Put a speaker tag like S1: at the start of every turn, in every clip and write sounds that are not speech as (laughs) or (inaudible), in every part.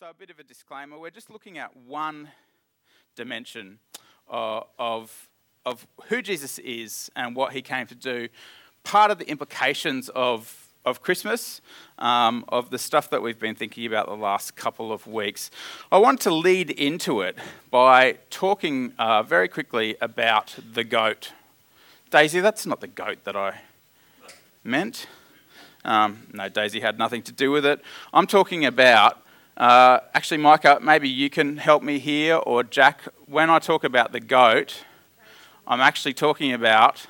S1: So, a bit of a disclaimer we're just looking at one dimension uh, of, of who Jesus is and what he came to do. Part of the implications of, of Christmas, um, of the stuff that we've been thinking about the last couple of weeks. I want to lead into it by talking uh, very quickly about the goat. Daisy, that's not the goat that I meant. Um, no, Daisy had nothing to do with it. I'm talking about, uh, actually, Micah, maybe you can help me here, or Jack. When I talk about the goat, I'm actually talking about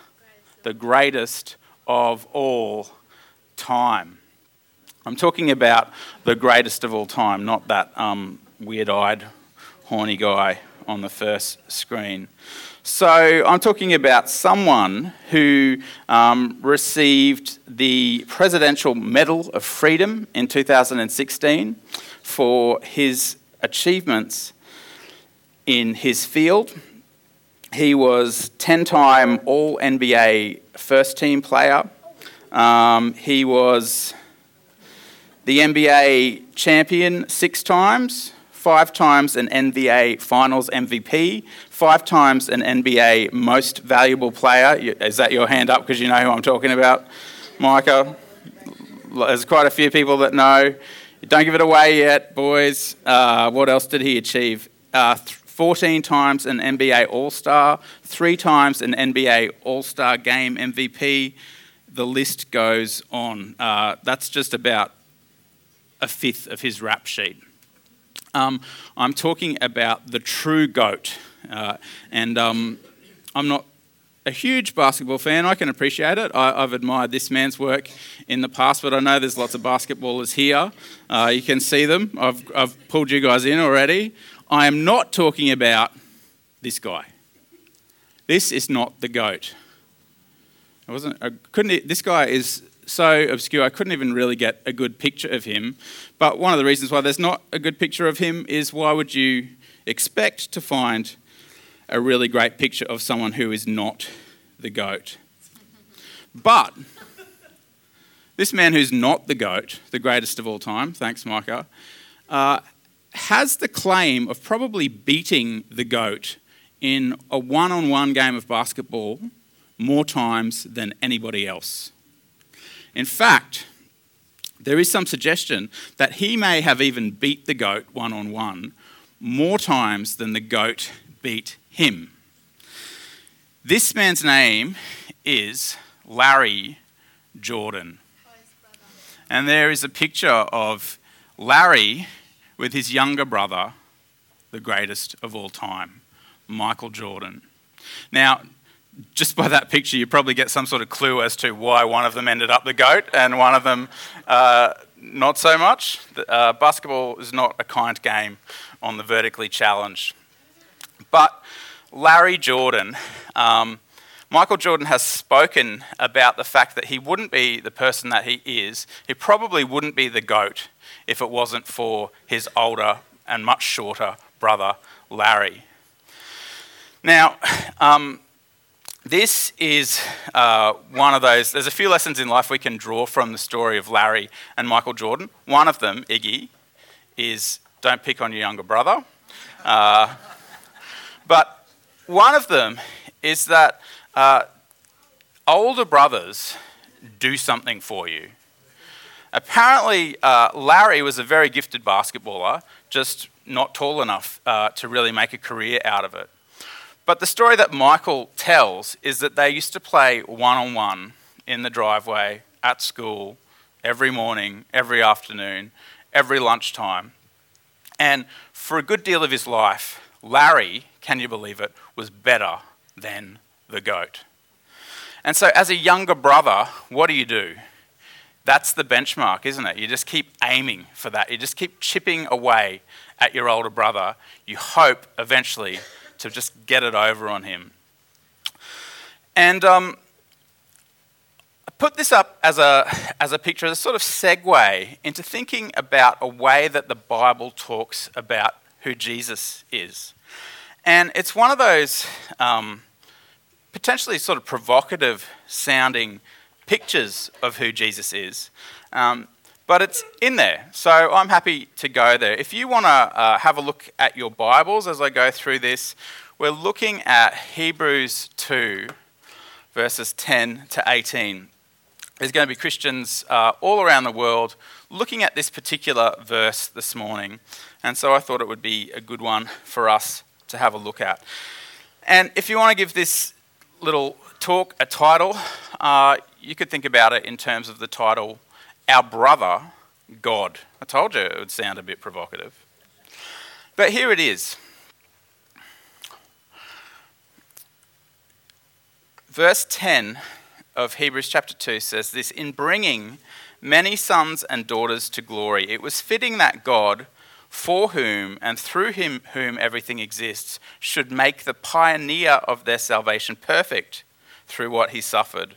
S1: the greatest of all time. I'm talking about the greatest of all time, not that um, weird eyed, horny guy on the first screen. So, I'm talking about someone who um, received the Presidential Medal of Freedom in 2016 for his achievements in his field. He was 10 time All NBA first team player. Um, he was the NBA champion six times, five times an NBA Finals MVP, five times an NBA Most Valuable Player. Is that your hand up because you know who I'm talking about, Micah? There's quite a few people that know. Don't give it away yet, boys. Uh, what else did he achieve? Uh, 14 times an NBA All Star, three times an NBA All Star Game MVP. The list goes on. Uh, that's just about a fifth of his rap sheet. Um, I'm talking about the true GOAT. Uh, and um, I'm not a huge basketball fan. I can appreciate it. I, have admired this man's work in the past, but I know there's lots of basketballers here. Uh, you can see them. I've, I've pulled you guys in already. I am not talking about this guy. This is not the goat. I wasn't. I couldn't. This guy is so obscure. I couldn't even really get a good picture of him. But one of the reasons why there's not a good picture of him is why would you expect to find a really great picture of someone who is not the goat. But this man who's not the goat, the greatest of all time, thanks, Micah, uh, has the claim of probably beating the goat in a one on one game of basketball more times than anybody else. In fact, there is some suggestion that he may have even beat the goat one on one more times than the goat beat him. This man's name is Larry Jordan. And there is a picture of Larry with his younger brother, the greatest of all time, Michael Jordan. Now, just by that picture, you probably get some sort of clue as to why one of them ended up the GOAT and one of them uh, not so much. Uh, basketball is not a kind game on the vertically challenged. But Larry Jordan, um, Michael Jordan has spoken about the fact that he wouldn't be the person that he is. He probably wouldn't be the GOAT if it wasn't for his older and much shorter brother, Larry. Now, um, this is uh, one of those, there's a few lessons in life we can draw from the story of Larry and Michael Jordan. One of them, Iggy, is don't pick on your younger brother. Uh, but one of them is that uh, older brothers do something for you. Apparently, uh, Larry was a very gifted basketballer, just not tall enough uh, to really make a career out of it. But the story that Michael tells is that they used to play one on one in the driveway at school every morning, every afternoon, every lunchtime. And for a good deal of his life, Larry, can you believe it, was better than the goat. And so, as a younger brother, what do you do? That's the benchmark, isn't it? You just keep aiming for that. You just keep chipping away at your older brother. You hope eventually to just get it over on him. And um, I put this up as a, as a picture, as a sort of segue into thinking about a way that the Bible talks about who Jesus is. And it's one of those um, potentially sort of provocative sounding pictures of who Jesus is. Um, but it's in there. So I'm happy to go there. If you want to uh, have a look at your Bibles as I go through this, we're looking at Hebrews 2, verses 10 to 18. There's going to be Christians uh, all around the world looking at this particular verse this morning. And so I thought it would be a good one for us to have a look at. And if you want to give this little talk a title, uh, you could think about it in terms of the title our brother, God. I told you it would sound a bit provocative. But here it is. Verse 10 of Hebrews chapter 2 says this In bringing many sons and daughters to glory, it was fitting that God, for whom and through him whom everything exists, should make the pioneer of their salvation perfect through what he suffered.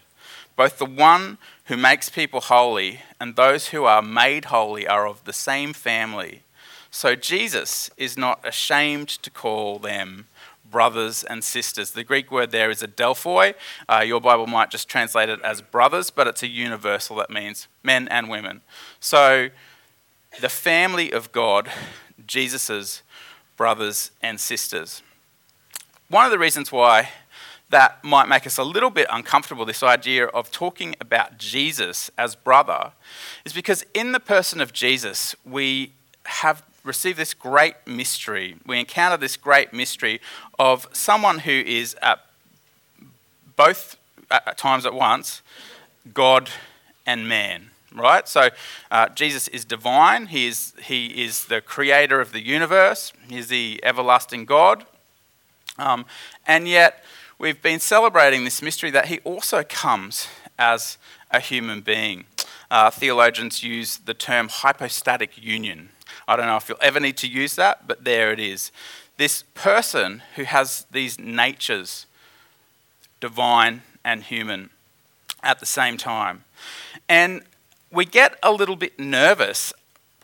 S1: Both the one who makes people holy and those who are made holy are of the same family. So Jesus is not ashamed to call them brothers and sisters. The Greek word there is adelphoi. Uh, your Bible might just translate it as brothers, but it's a universal that means men and women. So the family of God, Jesus's brothers and sisters. One of the reasons why that might make us a little bit uncomfortable, this idea of talking about Jesus as brother, is because in the person of Jesus, we have received this great mystery. We encounter this great mystery of someone who is at both at times at once God and man. Right? So uh, Jesus is divine. He is, he is the creator of the universe. He is the everlasting God. Um, and yet, we've been celebrating this mystery that he also comes as a human being. Uh, theologians use the term hypostatic union. I don't know if you'll ever need to use that, but there it is. This person who has these natures, divine and human, at the same time. And we get a little bit nervous,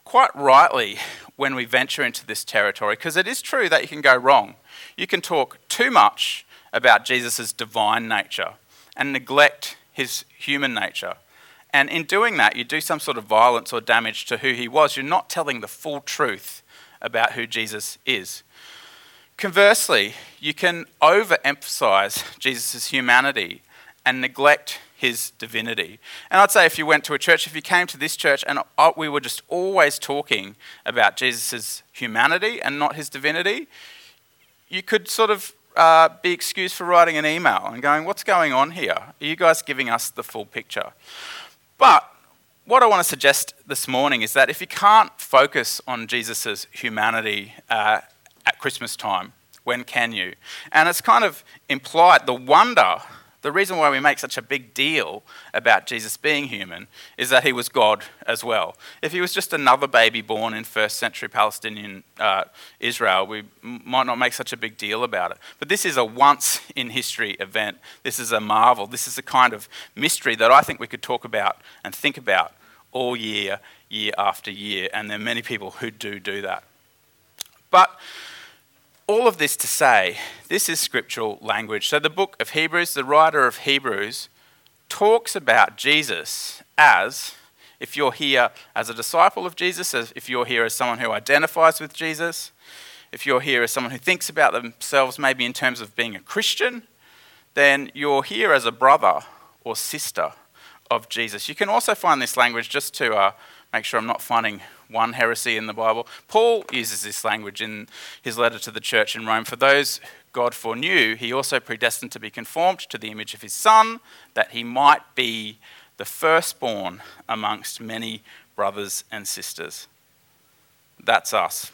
S1: quite rightly, when we venture into this territory, because it is true that you can go wrong. You can talk too much about Jesus' divine nature and neglect his human nature. And in doing that, you do some sort of violence or damage to who he was. You're not telling the full truth about who Jesus is. Conversely, you can overemphasize Jesus' humanity and neglect his divinity. And I'd say if you went to a church, if you came to this church and we were just always talking about Jesus' humanity and not his divinity, you could sort of uh, be excused for writing an email and going, What's going on here? Are you guys giving us the full picture? But what I want to suggest this morning is that if you can't focus on Jesus' humanity uh, at Christmas time, when can you? And it's kind of implied the wonder the reason why we make such a big deal about Jesus being human is that he was God as well. If he was just another baby born in first century Palestinian uh, Israel, we might not make such a big deal about it. But this is a once in history event. This is a marvel. This is a kind of mystery that I think we could talk about and think about all year, year after year. And there are many people who do do that. But all of this to say, this is scriptural language. So, the book of Hebrews, the writer of Hebrews, talks about Jesus as, if you're here as a disciple of Jesus, if you're here as someone who identifies with Jesus, if you're here as someone who thinks about themselves maybe in terms of being a Christian, then you're here as a brother or sister of Jesus. You can also find this language just to uh, make sure I'm not finding one heresy in the Bible. Paul uses this language in his letter to the church in Rome. For those God foreknew, he also predestined to be conformed to the image of his Son, that he might be the firstborn amongst many brothers and sisters. That's us.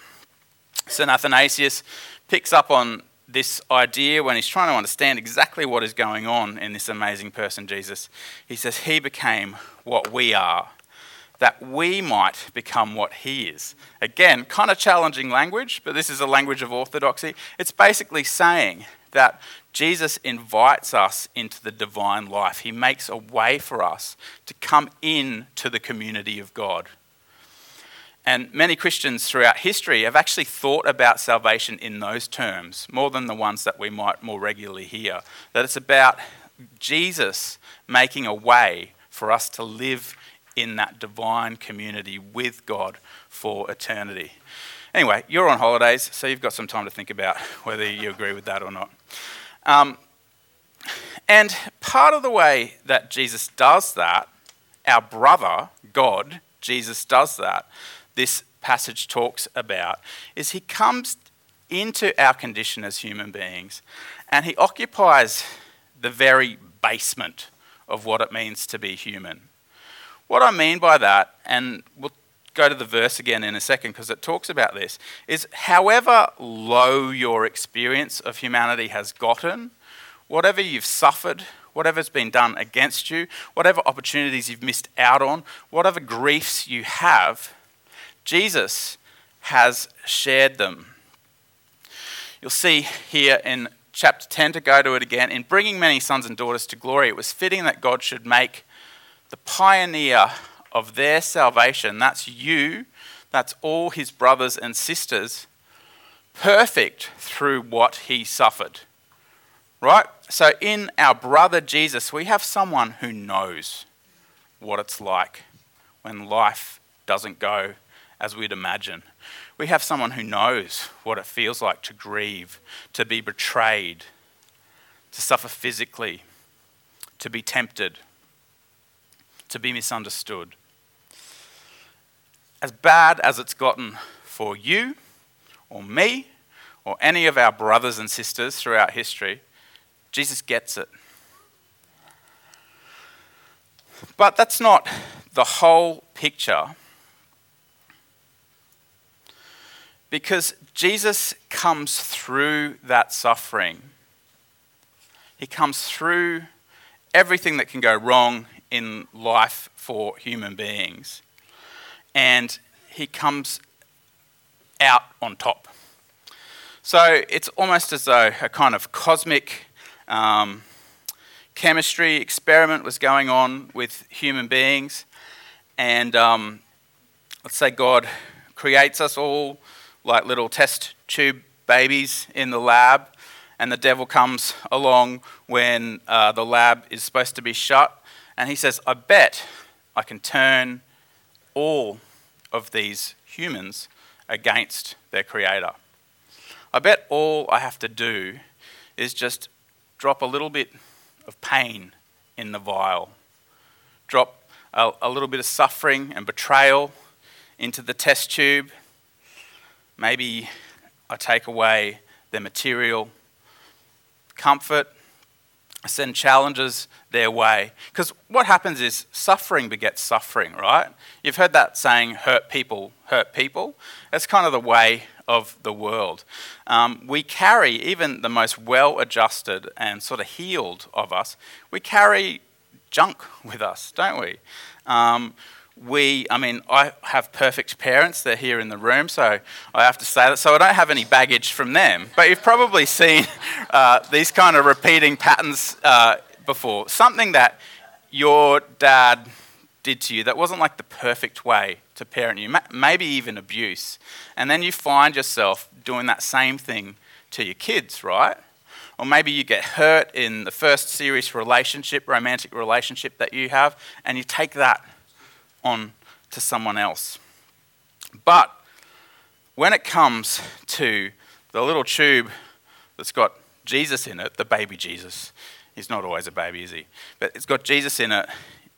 S1: St. Athanasius picks up on this idea when he's trying to understand exactly what is going on in this amazing person, Jesus. He says, He became what we are that we might become what he is. Again, kind of challenging language, but this is a language of orthodoxy. It's basically saying that Jesus invites us into the divine life. He makes a way for us to come in to the community of God. And many Christians throughout history have actually thought about salvation in those terms, more than the ones that we might more regularly hear. That it's about Jesus making a way for us to live in that divine community with God for eternity. Anyway, you're on holidays, so you've got some time to think about whether you agree with that or not. Um, and part of the way that Jesus does that, our brother, God, Jesus does that, this passage talks about, is he comes into our condition as human beings and he occupies the very basement of what it means to be human. What I mean by that, and we'll go to the verse again in a second because it talks about this, is however low your experience of humanity has gotten, whatever you've suffered, whatever's been done against you, whatever opportunities you've missed out on, whatever griefs you have, Jesus has shared them. You'll see here in chapter 10 to go to it again. In bringing many sons and daughters to glory, it was fitting that God should make the pioneer of their salvation, that's you, that's all his brothers and sisters, perfect through what he suffered. Right? So, in our brother Jesus, we have someone who knows what it's like when life doesn't go as we'd imagine. We have someone who knows what it feels like to grieve, to be betrayed, to suffer physically, to be tempted, to be misunderstood. As bad as it's gotten for you or me or any of our brothers and sisters throughout history, Jesus gets it. But that's not the whole picture. Because Jesus comes through that suffering. He comes through everything that can go wrong in life for human beings. And he comes out on top. So it's almost as though a kind of cosmic um, chemistry experiment was going on with human beings. And um, let's say God creates us all like little test tube babies in the lab, and the devil comes along when uh, the lab is supposed to be shut, and he says, I bet I can turn all of these humans against their creator. I bet all I have to do is just drop a little bit of pain in the vial, drop a, a little bit of suffering and betrayal into the test tube. Maybe I take away their material comfort, I send challenges their way. Because what happens is suffering begets suffering, right? You've heard that saying, hurt people hurt people. That's kind of the way of the world. Um, we carry, even the most well adjusted and sort of healed of us, we carry junk with us, don't we? Um, we, I mean, I have perfect parents. They're here in the room, so I have to say that. So I don't have any baggage from them. But you've probably seen uh, these kind of repeating patterns uh, before. Something that your dad did to you that wasn't like the perfect way to parent you, maybe even abuse. And then you find yourself doing that same thing to your kids, right? Or maybe you get hurt in the first serious relationship, romantic relationship that you have, and you take that on to someone else. But when it comes to the little tube that's got Jesus in it, the baby Jesus, he's not always a baby, is he? But it's got Jesus in it.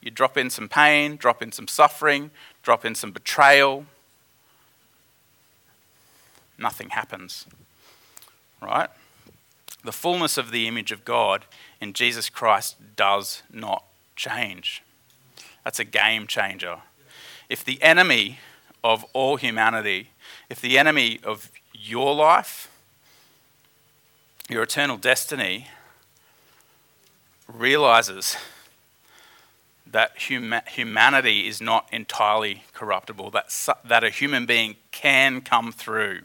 S1: You drop in some pain, drop in some suffering, drop in some betrayal. Nothing happens. Right? The fullness of the image of God in Jesus Christ does not change. That's a game changer. If the enemy of all humanity, if the enemy of your life, your eternal destiny, realizes that huma- humanity is not entirely corruptible, that, su- that a human being can come through,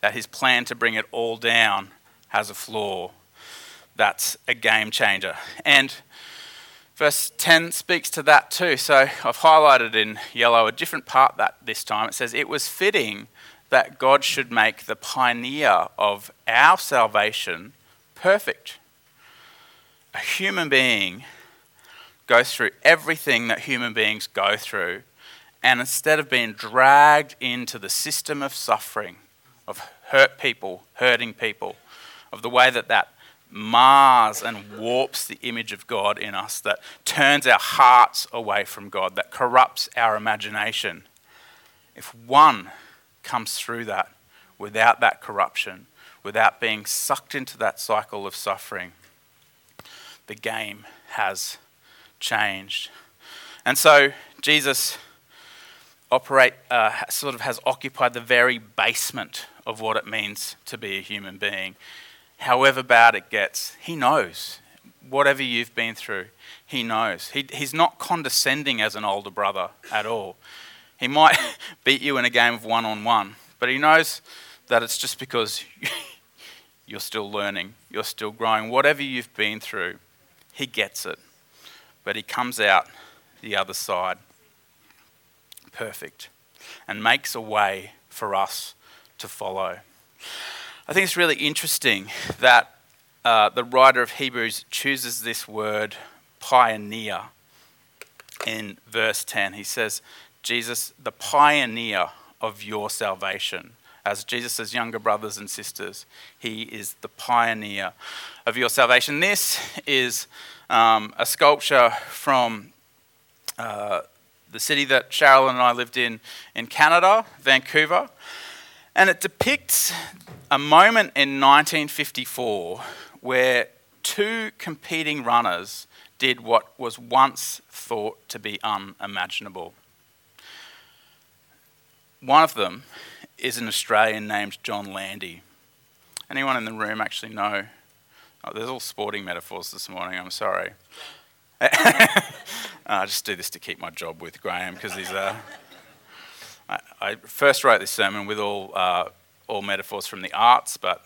S1: that his plan to bring it all down has a flaw, that's a game changer. And Verse 10 speaks to that too. So I've highlighted in yellow a different part that this time. It says, It was fitting that God should make the pioneer of our salvation perfect. A human being goes through everything that human beings go through, and instead of being dragged into the system of suffering, of hurt people, hurting people, of the way that that mars and warps the image of God in us, that turns our hearts away from God, that corrupts our imagination. If one comes through that without that corruption, without being sucked into that cycle of suffering, the game has changed. And so Jesus operate uh, sort of has occupied the very basement of what it means to be a human being. However bad it gets, he knows. Whatever you've been through, he knows. He, he's not condescending as an older brother at all. He might (laughs) beat you in a game of one on one, but he knows that it's just because (laughs) you're still learning, you're still growing. Whatever you've been through, he gets it. But he comes out the other side perfect and makes a way for us to follow. I think it's really interesting that uh, the writer of Hebrews chooses this word pioneer in verse 10. He says, Jesus, the pioneer of your salvation. As Jesus' younger brothers and sisters, he is the pioneer of your salvation. This is um, a sculpture from uh, the city that Cheryl and I lived in in Canada, Vancouver. And it depicts a moment in 1954 where two competing runners did what was once thought to be unimaginable. One of them is an Australian named John Landy. Anyone in the room actually know? Oh, there's all sporting metaphors this morning, I'm sorry. (laughs) I just do this to keep my job with Graham because he's. Uh, I, I, first wrote this sermon with all uh, all metaphors from the arts, but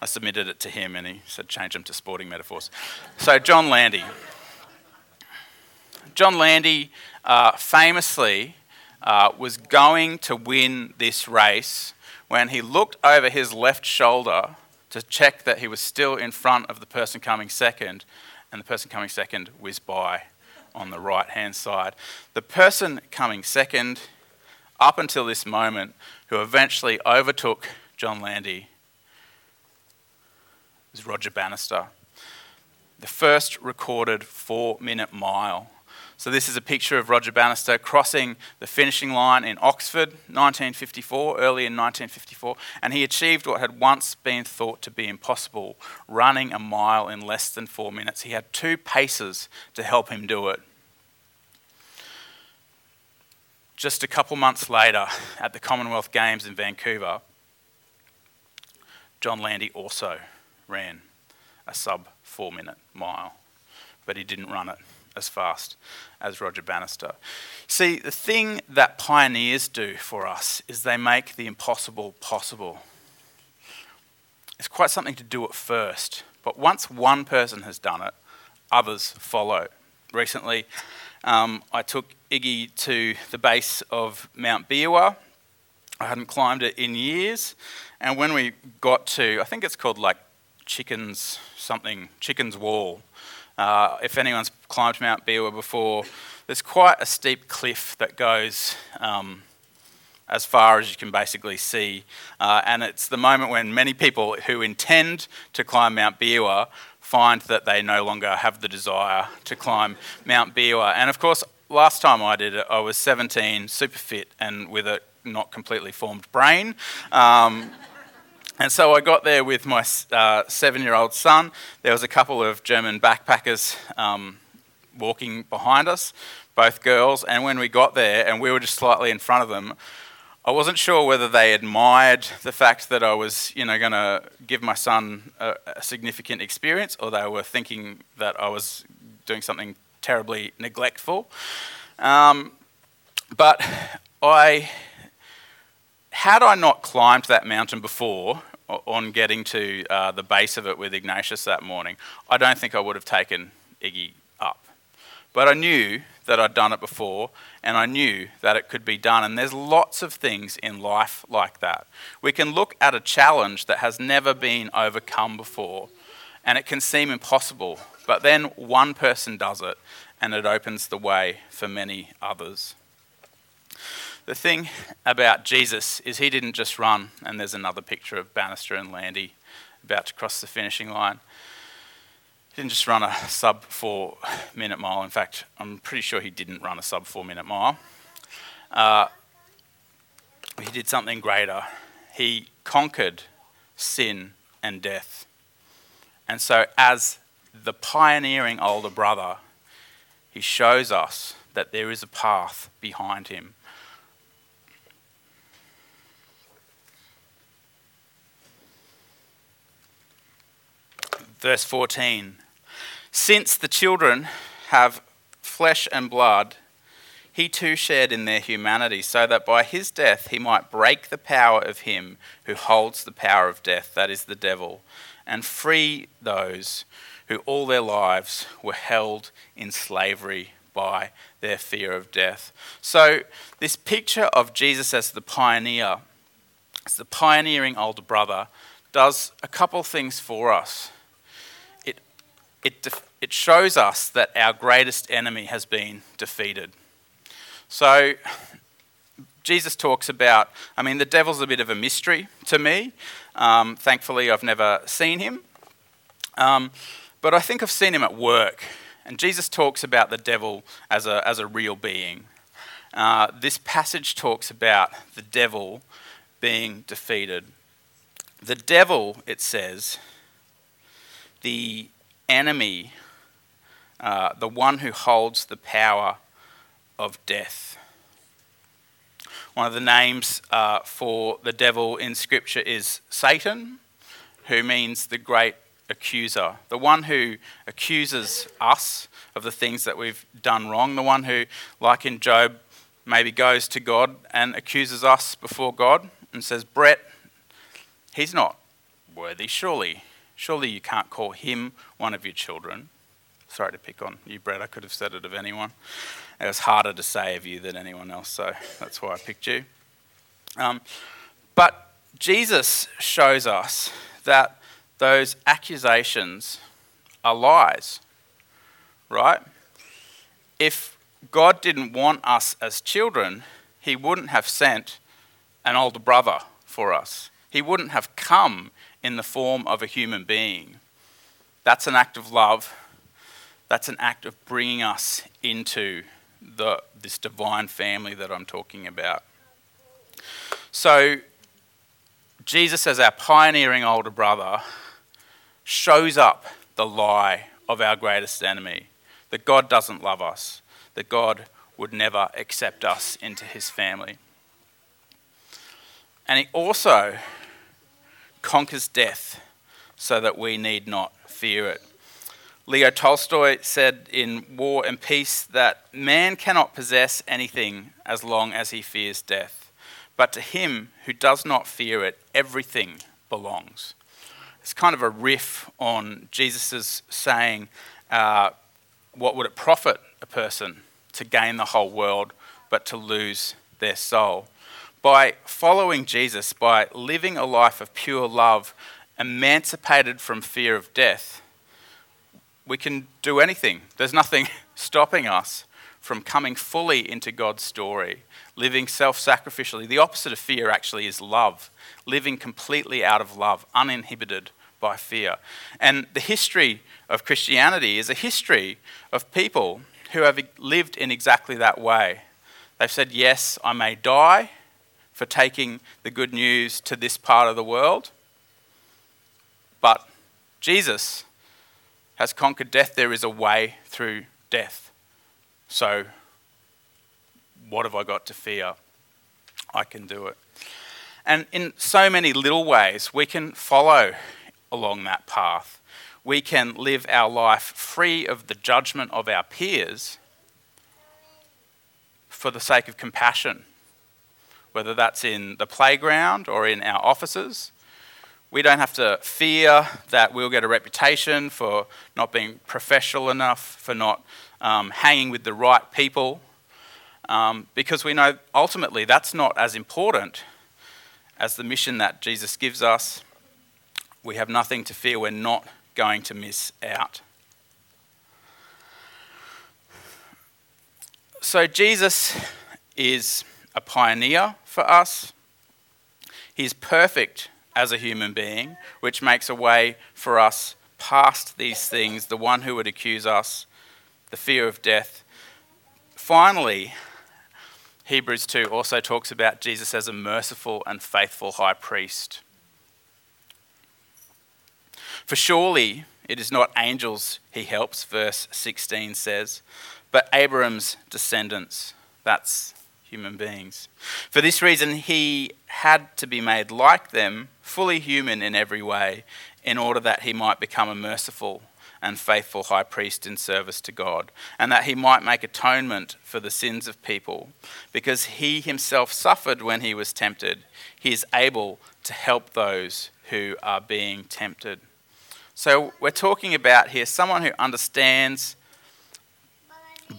S1: I submitted it to him and he said change them to sporting metaphors. So John Landy. John Landy uh, famously uh, was going to win this race when he looked over his left shoulder to check that he was still in front of the person coming second, and the person coming second whizzed by on the right hand side. The person coming second, up until this moment, who eventually overtook John Landy, was Roger Bannister. The first recorded four minute mile. So, this is a picture of Roger Bannister crossing the finishing line in Oxford, 1954, early in 1954, and he achieved what had once been thought to be impossible running a mile in less than four minutes. He had two paces to help him do it. Just a couple months later at the Commonwealth Games in Vancouver, John Landy also ran a sub four minute mile, but he didn't run it as fast as Roger Bannister. See, the thing that pioneers do for us is they make the impossible possible. It's quite something to do it first, but once one person has done it, others follow. Recently, um, I took Iggy to the base of Mount Beerwah. I hadn't climbed it in years. And when we got to, I think it's called like Chicken's something, Chicken's Wall. Uh, if anyone's climbed Mount Beerwah before, there's quite a steep cliff that goes um, as far as you can basically see. Uh, and it's the moment when many people who intend to climb Mount Beerwah find that they no longer have the desire to climb Mount Beerwah. And of course, last time I did it, I was 17, super fit, and with a not completely formed brain. Um, (laughs) and so I got there with my uh, seven year old son. There was a couple of German backpackers um, walking behind us, both girls. And when we got there and we were just slightly in front of them, I wasn't sure whether they admired the fact that I was, you know, going to give my son a, a, significant experience, or they were thinking that I was doing something terribly neglectful. Um, but I, had I not climbed that mountain before, on getting to uh, the base of it with Ignatius that morning, I don't think I would have taken Iggy up. But I knew that I'd done it before, and I knew that it could be done. And there's lots of things in life like that. We can look at a challenge that has never been overcome before, and it can seem impossible, but then one person does it, and it opens the way for many others. The thing about Jesus is he didn't just run, and there's another picture of Bannister and Landy about to cross the finishing line. Didn't just run a sub four minute mile. In fact, I'm pretty sure he didn't run a sub four minute mile. Uh, he did something greater. He conquered sin and death. And so, as the pioneering older brother, he shows us that there is a path behind him. Verse 14 Since the children have flesh and blood, he too shared in their humanity, so that by his death he might break the power of him who holds the power of death, that is the devil, and free those who all their lives were held in slavery by their fear of death. So, this picture of Jesus as the pioneer, as the pioneering older brother, does a couple things for us. It, it, it shows us that our greatest enemy has been defeated. So, Jesus talks about, I mean, the devil's a bit of a mystery to me. Um, thankfully, I've never seen him. Um, but I think I've seen him at work. And Jesus talks about the devil as a, as a real being. Uh, this passage talks about the devil being defeated. The devil, it says, the enemy, uh, the one who holds the power of death. One of the names uh, for the devil in Scripture is Satan, who means the great accuser, the one who accuses us of the things that we've done wrong, the one who, like in Job, maybe goes to God and accuses us before God and says, Brett, he's not worthy, surely. Surely you can't call him one of your children. Sorry to pick on you, Brett. I could have said it of anyone. It was harder to say of you than anyone else, so that's why I picked you. Um, but Jesus shows us that those accusations are lies, right? If God didn't want us as children, He wouldn't have sent an older brother for us. He wouldn't have come in the form of a human being. That's an act of love. That's an act of bringing us into the, this divine family that I'm talking about. So, Jesus, as our pioneering older brother, shows up the lie of our greatest enemy that God doesn't love us, that God would never accept us into his family. And he also conquers death so that we need not fear it. Leo Tolstoy said in War and Peace that man cannot possess anything as long as he fears death, but to him who does not fear it, everything belongs. It's kind of a riff on Jesus' saying, uh, What would it profit a person to gain the whole world but to lose their soul? By following Jesus, by living a life of pure love, emancipated from fear of death, we can do anything. There's nothing (laughs) stopping us from coming fully into God's story, living self sacrificially. The opposite of fear actually is love, living completely out of love, uninhibited by fear. And the history of Christianity is a history of people who have lived in exactly that way. They've said, Yes, I may die for taking the good news to this part of the world, but Jesus has conquered death. There is a way through death. So, what have I got to fear? I can do it. And in so many little ways, we can follow along that path. We can live our life free of the judgment of our peers for the sake of compassion, whether that's in the playground or in our offices. We don't have to fear that we'll get a reputation for not being professional enough, for not um, hanging with the right people, um, because we know ultimately that's not as important as the mission that Jesus gives us we have nothing to fear. We're not going to miss out. so Jesus is a pioneer for us. He's perfect as a human being, which makes a way for us past these things, the one who would accuse us, the fear of death. Finally, Hebrews 2 also talks about Jesus as a merciful and faithful high priest. For surely it is not angels he helps, verse 16 says, but Abraham's descendants. That's human beings. For this reason, he had to be made like them, fully human in every way, in order that he might become a merciful and faithful high priest in service to God, and that he might make atonement for the sins of people. Because he himself suffered when he was tempted, he is able to help those who are being tempted. So, we're talking about here someone who understands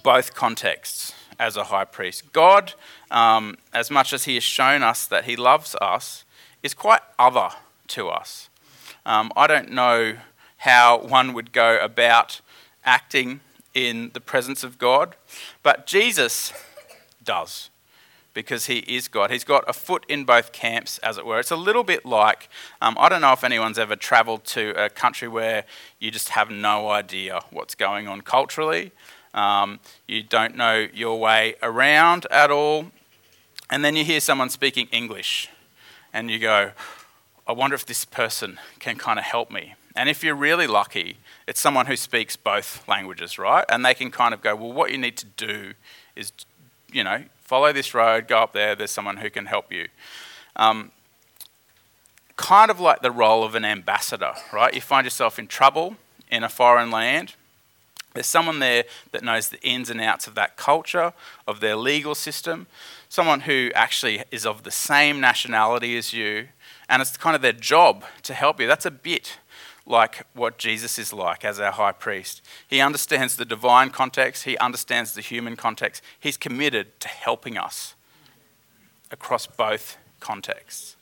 S1: both contexts as a high priest. God, um, as much as he has shown us that he loves us, is quite other to us. Um, I don't know how one would go about acting in the presence of God, but Jesus does because he is God. He's got a foot in both camps, as it were. It's a little bit like um, I don't know if anyone's ever traveled to a country where you just have no idea what's going on culturally. Um, you don't know your way around at all. And then you hear someone speaking English, and you go, I wonder if this person can kind of help me. And if you're really lucky, it's someone who speaks both languages, right? And they can kind of go, well, what you need to do is, you know, follow this road, go up there, there's someone who can help you. Um, kind of like the role of an ambassador, right? You find yourself in trouble in a foreign land, there's someone there that knows the ins and outs of that culture, of their legal system, someone who actually is of the same nationality as you, and it's kind of their job to help you. That's a bit like what Jesus is like as our high priest. He understands the divine context, he understands the human context. He's committed to helping us across both contexts.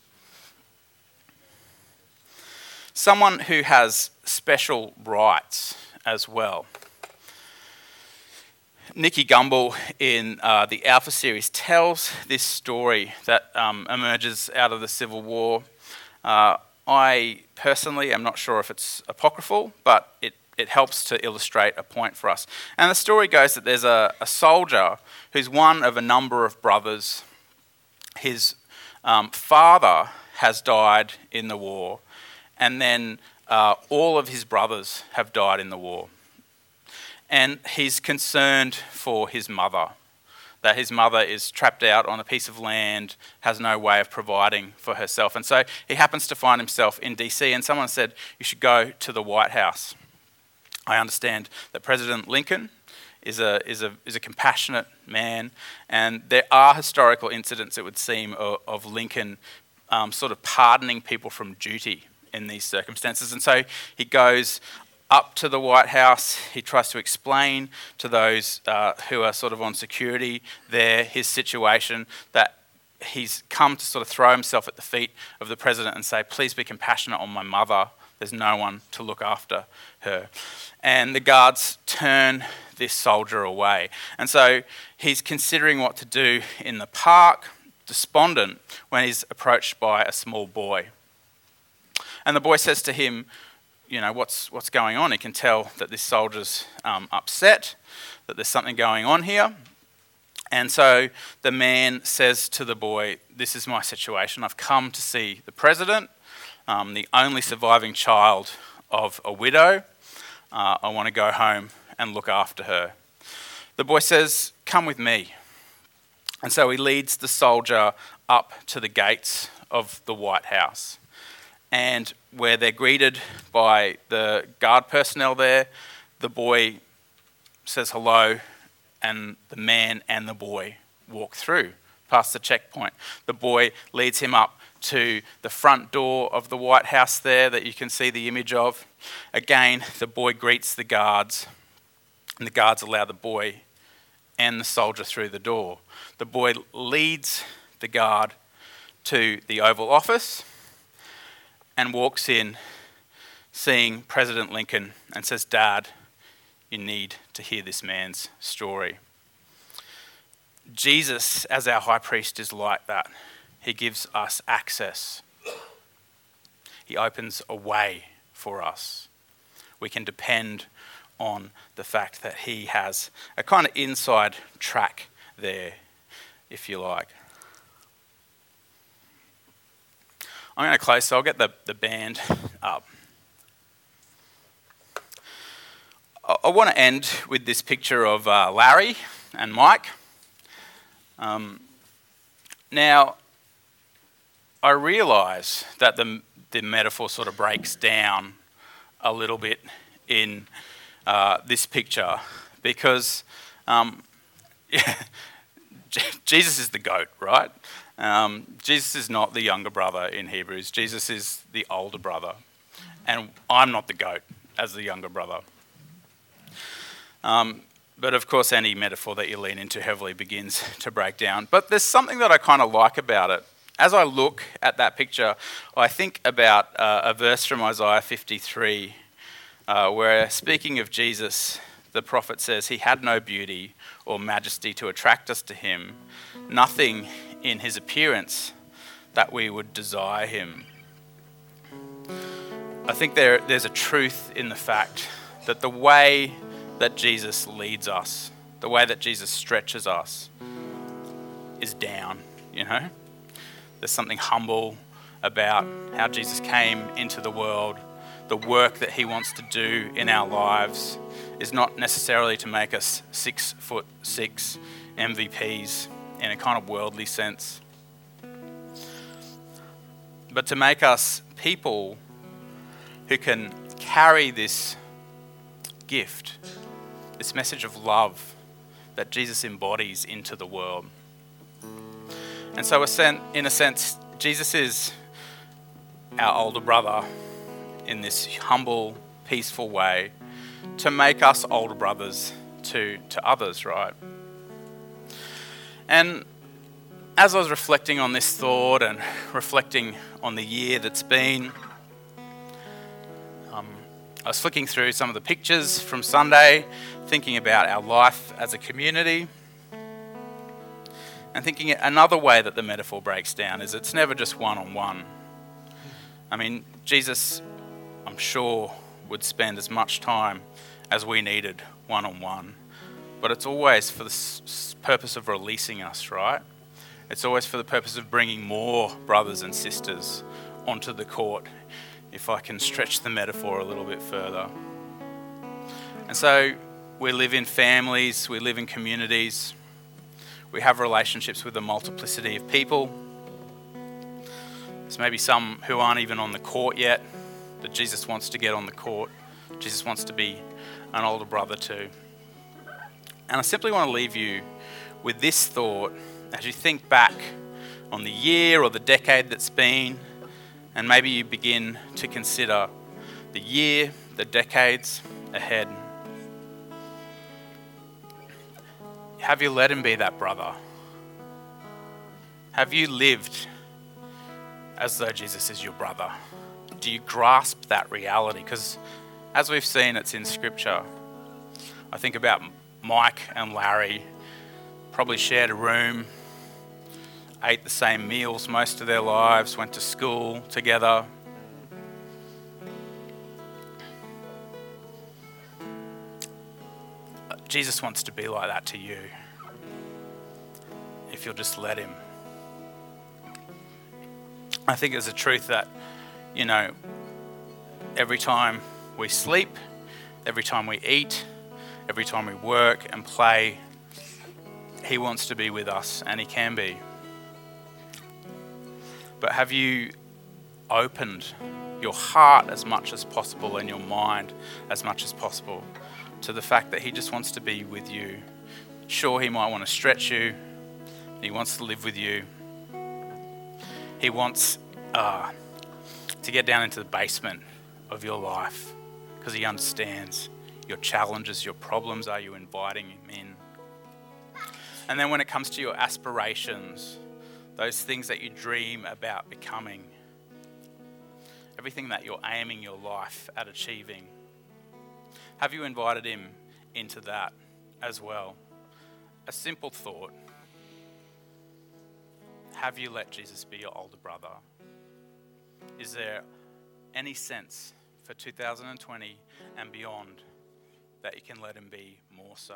S1: Someone who has special rights as well. Nicky Gumbel in uh, the Alpha series tells this story that um, emerges out of the Civil War. Uh, I personally am not sure if it's apocryphal, but it, it helps to illustrate a point for us. And the story goes that there's a, a soldier who's one of a number of brothers. His um, father has died in the war, and then uh, all of his brothers have died in the war and he's concerned for his mother. That his mother is trapped out on a piece of land, has no way of providing for herself. And so he happens to find himself in DC, and someone said, You should go to the White House. I understand that President Lincoln is a, is a, is a compassionate man, and there are historical incidents, it would seem, of, of Lincoln um, sort of pardoning people from duty in these circumstances. And so he goes up to the White House. He tries to explain to those uh, who are sort of on security there his situation that he's come to sort of throw himself at the feet of the president and say, Please be compassionate on my mother. There's no one to look after her. And the guards turn this soldier away. And so he's considering what to do in the park, despondent, when he's approached by a small boy. And the boy says to him, you know, what's, what's going on. He can tell that this soldier's um, upset, that there's something going on here. And so the man says to the boy, This is my situation. I've come to see the president, um, the only surviving child of a widow. Uh, I want to go home and look after her. The boy says, Come with me. And so he leads the soldier up to the gates of the White House and where they're greeted by the guard personnel there, the boy says hello, and the man and the boy walk through past the checkpoint. The boy leads him up to the front door of the White House there that you can see the image of. Again, the boy greets the guards, and the guards allow the boy and the soldier through the door. The boy leads the guard to the Oval Office and walks in seeing President Lincoln and says, Dad, you need to hear this man's story. Jesus, as our high priest, is like that. He gives us access, He opens a way for us. We can depend on the fact that He has a kind of inside track there, if you like. I'm going to close, so I'll get the, the band up. I, I want to end with this picture of uh, Larry and Mike. Um, now, I realise that the, the metaphor sort of breaks down a little bit in uh, this picture because um, (laughs) Jesus is the goat, right? Um, Jesus is not the younger brother in Hebrews. Jesus is the older brother. And I'm not the goat as the younger brother. Um, but of course, any metaphor that you lean into heavily begins (laughs) to break down. But there's something that I kind of like about it. As I look at that picture, I think about uh, a verse from Isaiah 53, uh, where speaking of Jesus, the prophet says, He had no beauty or majesty to attract us to Him, nothing in his appearance that we would desire him. I think there, there's a truth in the fact that the way that Jesus leads us, the way that Jesus stretches us, is down, you know? There's something humble about how Jesus came into the world. The work that he wants to do in our lives is not necessarily to make us six foot six MVPs in a kind of worldly sense, but to make us people who can carry this gift, this message of love that Jesus embodies into the world. And so, in a sense, Jesus is our older brother in this humble, peaceful way to make us older brothers to, to others, right? And as I was reflecting on this thought and reflecting on the year that's been, um, I was flicking through some of the pictures from Sunday, thinking about our life as a community. And thinking another way that the metaphor breaks down is it's never just one on one. I mean, Jesus, I'm sure, would spend as much time as we needed one on one but it's always for the purpose of releasing us, right? It's always for the purpose of bringing more brothers and sisters onto the court, if I can stretch the metaphor a little bit further. And so we live in families, we live in communities, we have relationships with a multiplicity of people. There's maybe some who aren't even on the court yet, but Jesus wants to get on the court. Jesus wants to be an older brother too. And I simply want to leave you with this thought as you think back on the year or the decade that's been, and maybe you begin to consider the year, the decades ahead. Have you let him be that brother? Have you lived as though Jesus is your brother? Do you grasp that reality? Because as we've seen, it's in Scripture. I think about Mike and Larry probably shared a room, ate the same meals most of their lives, went to school together. Jesus wants to be like that to you if you'll just let Him. I think there's a truth that, you know, every time we sleep, every time we eat, every time we work and play, He wants to be with us, and He can be. But have you opened your heart as much as possible and your mind as much as possible to the fact that He just wants to be with you? Sure, He might want to stretch you, He wants to live with you. He wants uh, to get down into the basement of your life because He understands your challenges, your problems? Are you inviting Him in? And then when it comes to your aspirations, those things that you dream about becoming, everything that you're aiming your life at achieving, have you invited Him into that as well? A simple thought Have you let Jesus be your older brother? Is there any sense for 2020 and beyond that you can let him be more so?